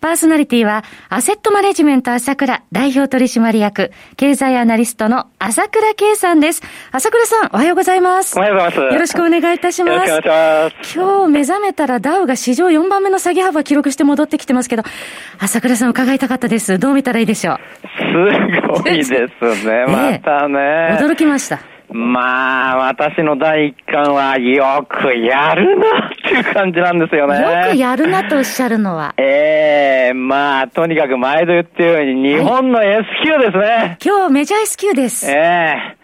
パーソナリティは、アセットマネジメント朝倉代表取締役、経済アナリストの朝倉圭さんです。朝倉さん、おはようございます。おはようございます。よろしくお願いいたします。よろしくお願いします。今日目覚めたらダウが史上4番目の下げ幅記録して戻ってきてますけど、朝倉さん伺いたかったです。どう見たらいいでしょう？すごいですね、またね。驚きました。まあ、私の第一感は、よくやるなっていう感じなんですよね。よくやるなとおっしゃるのは。ええー、まあ、とにかく毎度言ってるように、日本の S q ですね。はい、今日メジャー S q です。ええ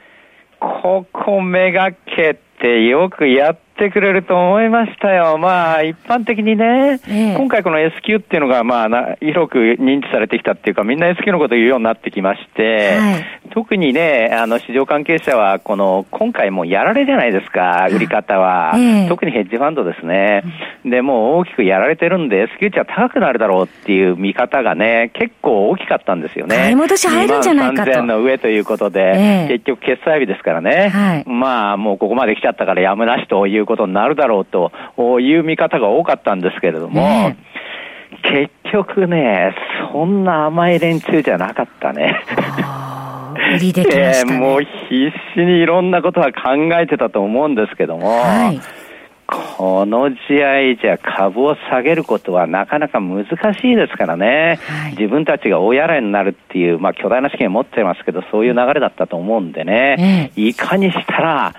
ー、ここめがけてよくやってくれると思いましたよ。まあ、一般的にね、ええ、今回この S q っていうのが、まあな、広く認知されてきたっていうか、みんな S q のことを言うようになってきまして、はい、特にね、あの、市場関係者は、この、今回もやられじゃないですか、売り方は。え、特にヘッジファンドですね。で、もう大きくやられてるんで、S q 値は高くなるだろうっていう見方がね、結構大きかったんですよね。買い戻し入るんじゃないかと。3000の上ということで、結局決済日ですからね。はい、まあ、もうここまで来ちゃったからやむなしということになるだろうという見方が多かったんですけれども、ね、結局ね、そんな甘い連中じゃなかったね。売りできました、ね、もう必死にいろんなことは考えてたと思うんですけども、はい、この試合じゃ株を下げることはなかなか難しいですからね、はい、自分たちが大やらになるっていう、まあ、巨大な資金を持ってますけど、そういう流れだったと思うんでね、ええ、いかにしたら、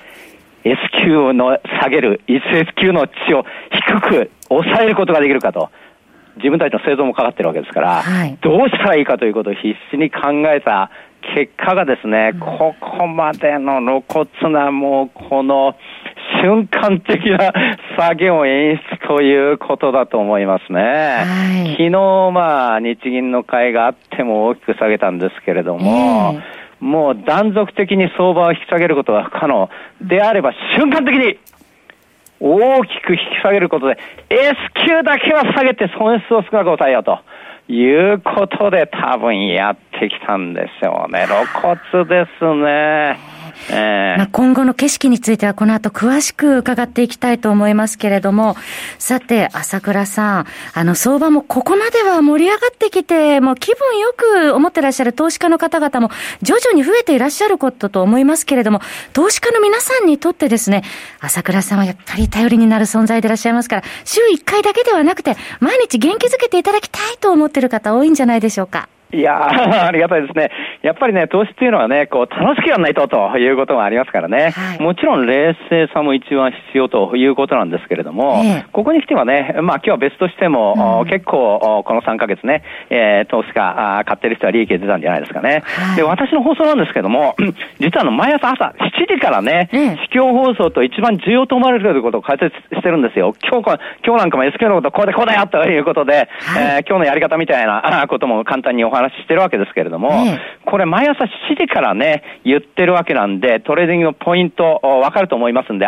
S q の下げる、S q の値を低く抑えることができるかと。自分たちの製造もかかってるわけですから、はい、どうしたらいいかということを必死に考えた結果がですね、うん、ここまでの露骨なもうこの瞬間的な下げを演出ということだと思いますね。はい、昨日まあ日銀の会があっても大きく下げたんですけれども、えーもう断続的に相場を引き下げることが不可能であれば瞬間的に大きく引き下げることで S q だけは下げて損失を少なく抑えようということで多分やってきたんでしょうね。露骨ですね。えー、まあ、今後の景色についてはこの後詳しく伺っていきたいと思いますけれども、さて、朝倉さん、あの、相場もここまでは盛り上がってきて、もう気分よく思ってらっしゃる投資家の方々も徐々に増えていらっしゃることと思いますけれども、投資家の皆さんにとってですね、朝倉さんはやっぱり頼りになる存在でいらっしゃいますから、週1回だけではなくて、毎日元気づけていただきたいと思ってる方多いんじゃないでしょうか。いや ありがたいですね。やっぱりね、投資っていうのはね、こう、楽しくやらないとということもありますからね。はい、もちろん冷静さも一番必要ということなんですけれども、えー、ここに来てはね、まあ今日は別としても、うん、結構、この3ヶ月ね、えー、投資家、買ってる人は利益が出たんじゃないですかね。はい、で、私の放送なんですけども、実はあの、毎朝朝7時からね、えー、視況放送と一番重要と思われるということを解説してるんですよ。今日、今日なんかも SQ のことこうでこうだよということで、はい、えー、今日のやり方みたいなことも簡単にお話ししてるわけですけれども、これ毎朝7時からね、言ってるわけなんで、トレーディングのポイント、わかると思いますんで、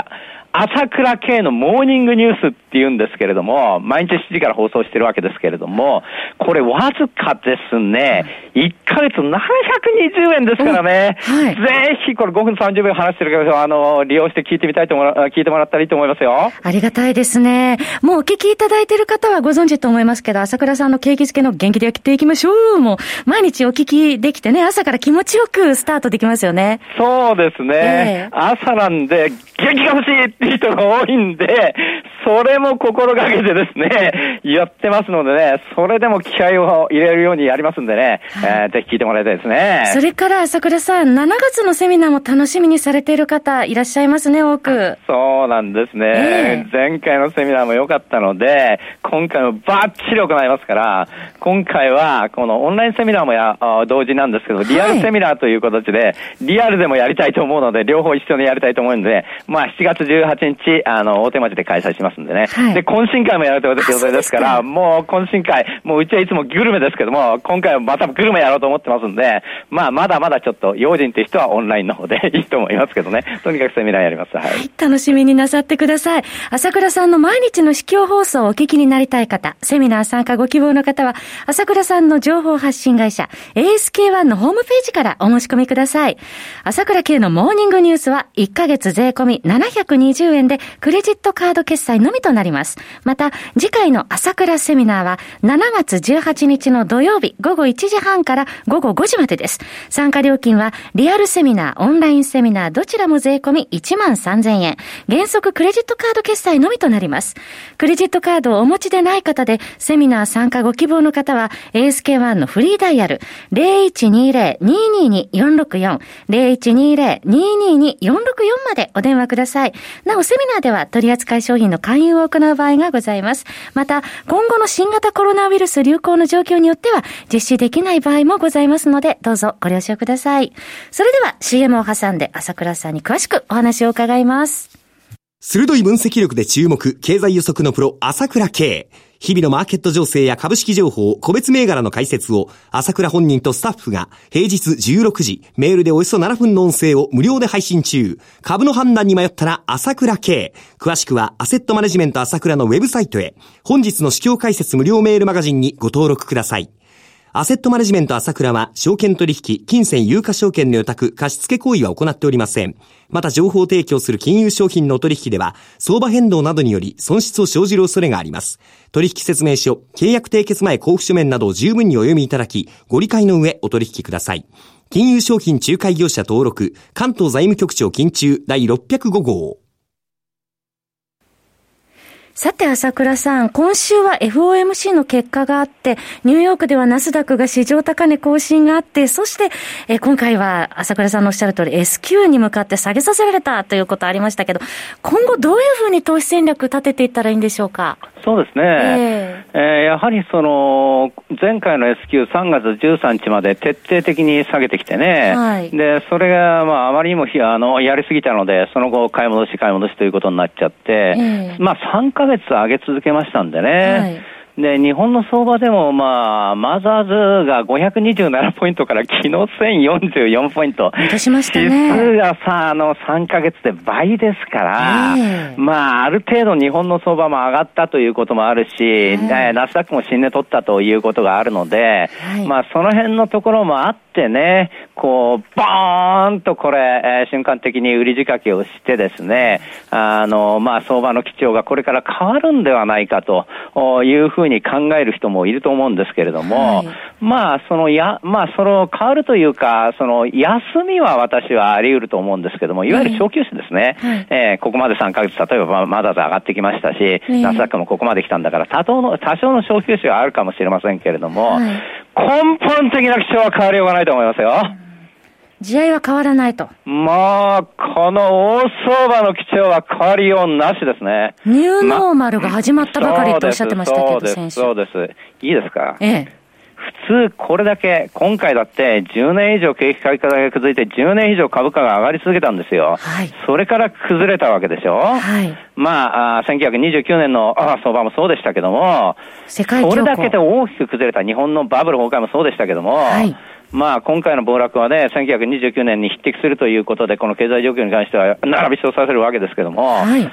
朝倉慶のモーニングニュースって言うんですけれども、毎日7時から放送してるわけですけれども、これわずかですね、1ヶ月720円ですからね、はい、ぜひこれ5分30秒話してるけど、あの、利用して聞いてみたいと思聞いてもらったらいいと思いますよ。ありがたいですね。もうお聞きいただいてる方はご存知と思いますけど、朝倉さんの景気づけの元気でやっていきましょう。もう、毎日お聞きできてね、朝から気持ちよくスタートできますよね。そうですね。えー、朝なんで、元気が欲しいって人が多いんで、それも心がけてですね、やってますのでね、それでも気合を入れるようにやりますんでね、はい、えー、ぜひ聞いてもらいたいですね。それから朝倉さん、7月のセミナーも楽しみにされている方いらっしゃいますね、多く。そうなんですね。えー、前回のセミナーも良かったので、今回もバッチリ行いますから、今回はこのオンラインセミナーもや同時なんですけどリアルセミナーという形で、はい、リアルでもやりたいと思うので、両方一緒にやりたいと思うので、まあ、7月18日、あの、大手町で開催しますんでね。はい、で、懇親会もやるということですから、もう懇親会、もううちはいつもグルメですけども、今回はまたグルメやろうと思ってますんで、まあ、まだまだちょっと、用心っていう人はオンラインの方で いいと思いますけどね。とにかくセミナーやります。はい。楽しみになさってください。朝倉さんの毎日の市況放送をお聞きになりたい方、セミナー参加ご希望の方は、朝倉さんの情報発信会社、ASK1 のホームページからお申し込みください。朝倉慶のモーニングニュースは、1ヶ月税込み720円で、クレジットカード決済のみとなります。また、次回の朝倉セミナーは、7月18日の土曜日午後1時半から午後5時までです。参加料金は、リアルセミナー、オンラインセミナー、どちらも税込み1万3000円。原則クレジットカード決済のみとなります。クレジットカードをお持ちでない方で、セミナー参加ご希望の方は、ASK1 のフリーダイヤル、0120-222-464、0120-222-464までお電話ください。なお、セミナーでは取扱い商品の勧誘を行う場合がございます。また、今後の新型コロナウイルス流行の状況によっては、実施できない場合もございますので、どうぞご了承ください。それでは、CM を挟んで朝倉さんに詳しくお話を伺います。鋭い分析力で注目、経済予測のプロ、朝倉慶。日々のマーケット情勢や株式情報、個別銘柄の解説を、朝倉本人とスタッフが、平日16時、メールでおよそ7分の音声を無料で配信中。株の判断に迷ったら、朝倉慶。詳しくは、アセットマネジメント朝倉のウェブサイトへ。本日の市況解説無料メールマガジンにご登録ください。アセットマネジメント朝倉は、証券取引、金銭有価証券の予託、貸付行為は行っておりません。また、情報提供する金融商品の取引では、相場変動などにより損失を生じる恐れがあります。取引説明書、契約締結前交付書面などを十分にお読みいただき、ご理解の上お取引ください。金融商品仲介業者登録、関東財務局長金中第605号。さて、朝倉さん、今週は FOMC の結果があって、ニューヨークではナスダックが市場高値更新があって、そして、え今回は朝倉さんのおっしゃる通り S q に向かって下げさせられたということありましたけど、今後どういうふうに投資戦略立てていったらいいんでしょうか？そうですね。えー、えー、やはりその、前回の S q 3月13日まで徹底的に下げてきてね。はい、で、それが、まあ、あまりにもあの、やりすぎたので、その後、買い戻し買い戻しということになっちゃって、えー、まあ、3ヶ月上げ続けましたんでね。はいで、日本の相場でも、まあ、マザーズが527ポイントから昨日1044ポイント。落しましたね。指数がさ、あの、3ヶ月で倍ですから、えー、まあ、ある程度日本の相場も上がったということもあるし、えー、ナスダックも新値取ったということがあるので、はい、まあ、その辺のところもあってね、こう、ボーンとこれ、えー、瞬間的に売り仕掛けをしてですね、あの、まあ、相場の基調がこれから変わるんではないかというふうに考える人もいると思うんですけれども、はい、まあ、そのや、まあ、その変わるというか、その休みは私はあり得ると思うんですけども、い。わゆる小休止ですね。はい、えー、ここまで3ヶ月、例えばまだ上がってきましたし、ナスダックもここまで来たんだから、多少の、多少の小休止はあるかもしれませんけれども、はい、根本的な基調は変わりようがないと思いますよ。地合は変わらないと。まあ、この大相場の基調は変わりようなしですね。ニューノーマルが始まったばかりとおっしゃってましたけど、そうです、そうです。いいですか？ええ。普通これだけ、今回だって10年以上景気改革が続いて10年以上株価が上がり続けたんですよ。はい。それから崩れたわけでしょ？はい。まあ、あ1929年のあ相場もそうでしたけども、世界それだけで大きく崩れた日本のバブル崩壊もそうでしたけども、はい。まあ、今回の暴落はね、1929年に匹敵するということで、この経済状況に関しては並び称させるわけですけども、はい、普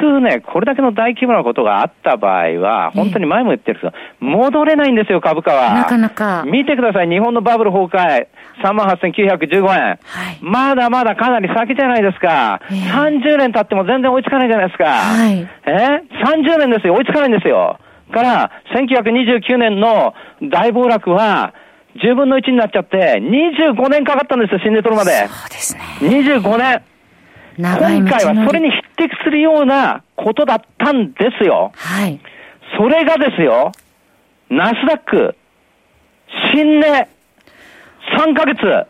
通ね、これだけの大規模なことがあった場合は、本当に前も言ってるんですけど、戻れないんですよ、株価は。なかなか。見てください、日本のバブル崩壊、38,915円、はい。まだまだかなり先じゃないですか。えー、30年経っても全然追いつかないじゃないですか。はい、え ?30 年ですよ、追いつかないんですよ。から、1929年の大暴落は、10分の1になっちゃって、25年かかったんですよ、新ネトロまで。そうですね。25年。今回はそれに匹敵するようなことだったんですよ。はい。それがですよ、ナスダック、新値、3ヶ月。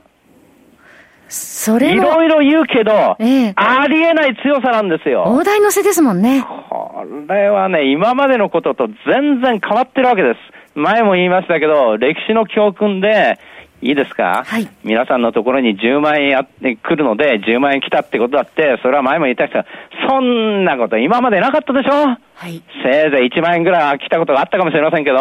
それいろいろ言うけど、ええ、ありえない強さなんですよ。大台乗せですもんね。これはね、今までのことと全然変わってるわけです。前も言いましたけど、歴史の教訓で、いいですか、はい、皆さんのところに10万円やってくるので、10万円来たってことだって、それは前も言った人そんなこと今までなかったでしょ？はい。せいぜい1万円ぐらいは来たことがあったかもしれませんけど、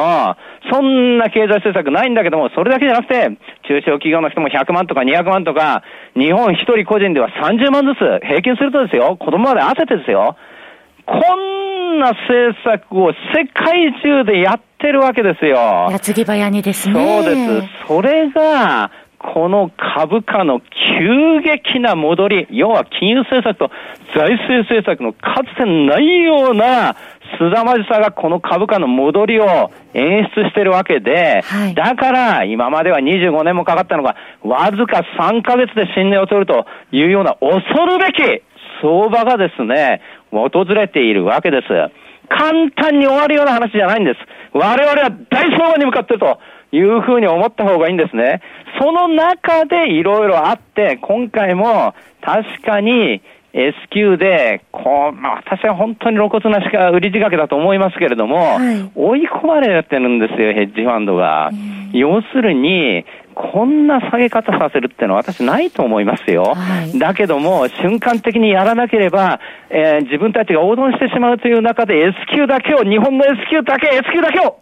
そんな経済政策ないんだけども、それだけじゃなくて、中小企業の人も100万とか200万とか、日本1人個人では30万ずつ、平均するとですよ、子供まで合わせてですよ、こんな政策を世界中でやってるわけですよ。矢継ぎ早にですね。そうです。それが、この株価の急激な戻り、要は金融政策と財政政策のかつてないような凄まじさがこの株価の戻りを演出してるわけで、はい、だから今までは25年もかかったのが、わずか3ヶ月で新年を取るというような恐るべき相場がですね、訪れているわけです。簡単に終わるような話じゃないんです。我々は大相場に向かってるというふうに思った方がいいんですね。その中でいろいろあって、今回も確かに S q で、こう、まあ、私は本当に露骨なしか売り仕掛けだと思いますけれども、はい、追い込まれてるんですよ、ヘッジファンドが。要するに、こんな下げ方させるっていうのは私ないと思いますよ。はい、だけども、瞬間的にやらなければ、えー、自分たちが横断してしまうという中で S q だけを、日本の S q だけ、S q だけを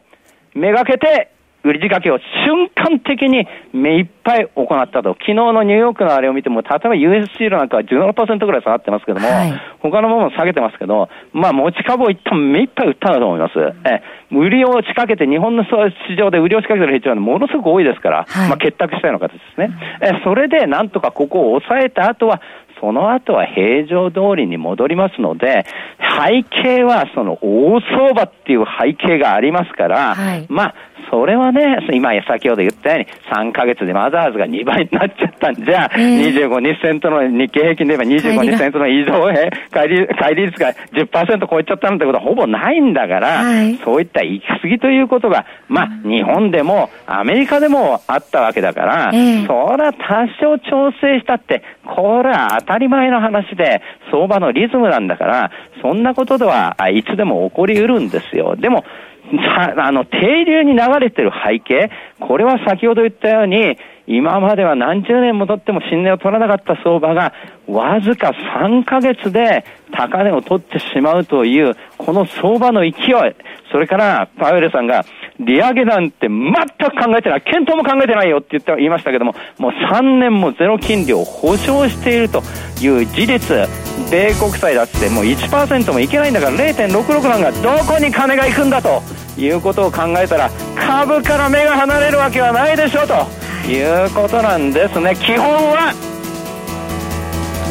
めがけて売り仕掛けを瞬間的に目いっぱい行ったと。昨日のニューヨークのあれを見ても、例えば US シールなんかは17%ぐらい下がってますけども、はい、他のものも下げてますけど、まあ持ち株を一旦目いっぱい売ったんだと思います。え、売りを仕掛けて、日本の市場で売りを仕掛けてるヘッジはものすごく多いですから、はい、まあ結託したような形ですね。え、それでなんとかここを抑えた後は、その後は平常通りに戻りますので、背景はその大相場っていう背景がありますから、はい、まあ、それはね、今先ほど言ったように3ヶ月でマザーズが2倍になっちゃったんじゃ、えー、25日線との日経平均で言えば25日線との移動へ、乖離乖離率が10%超えちゃったなんてことはほぼないんだから、はい、そういった行き過ぎということが、まあ、日本でもアメリカでもあったわけだから、えー、そりゃ多少調整したって、これは当たり前の話で、相場のリズムなんだから、そんなことではいつでも起こり得るんですよ。でも、あの、停留に流れてる背景、これは先ほど言ったように、今までは何十年もとっても新値を取らなかった相場が、わずか3ヶ月で高値を取ってしまうという、この相場の勢い、それから、パウエルさんが、利上げなんて全く考えてない、検討も考えてないよって言って言いましたけども、もう3年もゼロ金利を保証しているという事実、米国債だってもう1%もいけないんだから0.66なんかどこに金が行くんだということを考えたら株から目が離れるわけはないでしょうと。いうことなんですね。基本は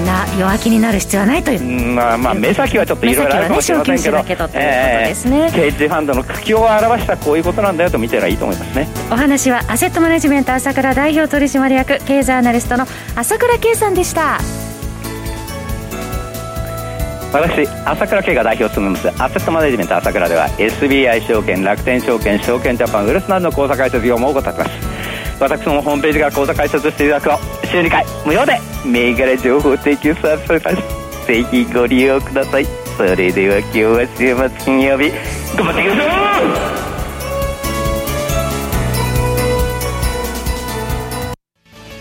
な弱気になる必要はないという。まあまあ目先はちょっといろいろあるかもしれませんけど、ね、けどえー、ケージファンドの苦境を表したこういうことなんだよと見てらいいと思いますね。お話はアセットマネジメント朝倉代表取締役経済アナリストの朝倉圭さんでした。私朝倉慶が代表を務めますアセットマネジメント朝倉では SBI 証券楽天証券証券ジャパンウルスなどの口座開設業務を行っています私のホームページから口座開設していただくと週2回無料で銘柄情報提供サービスされます。ぜひご利用ください。それでは今日は週末金曜日。頑張っていきましょう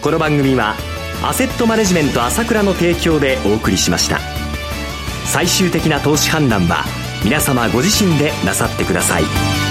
この番組はアセットマネジメント朝倉の提供でお送りしました。最終的な投資判断は皆様ご自身でなさってください。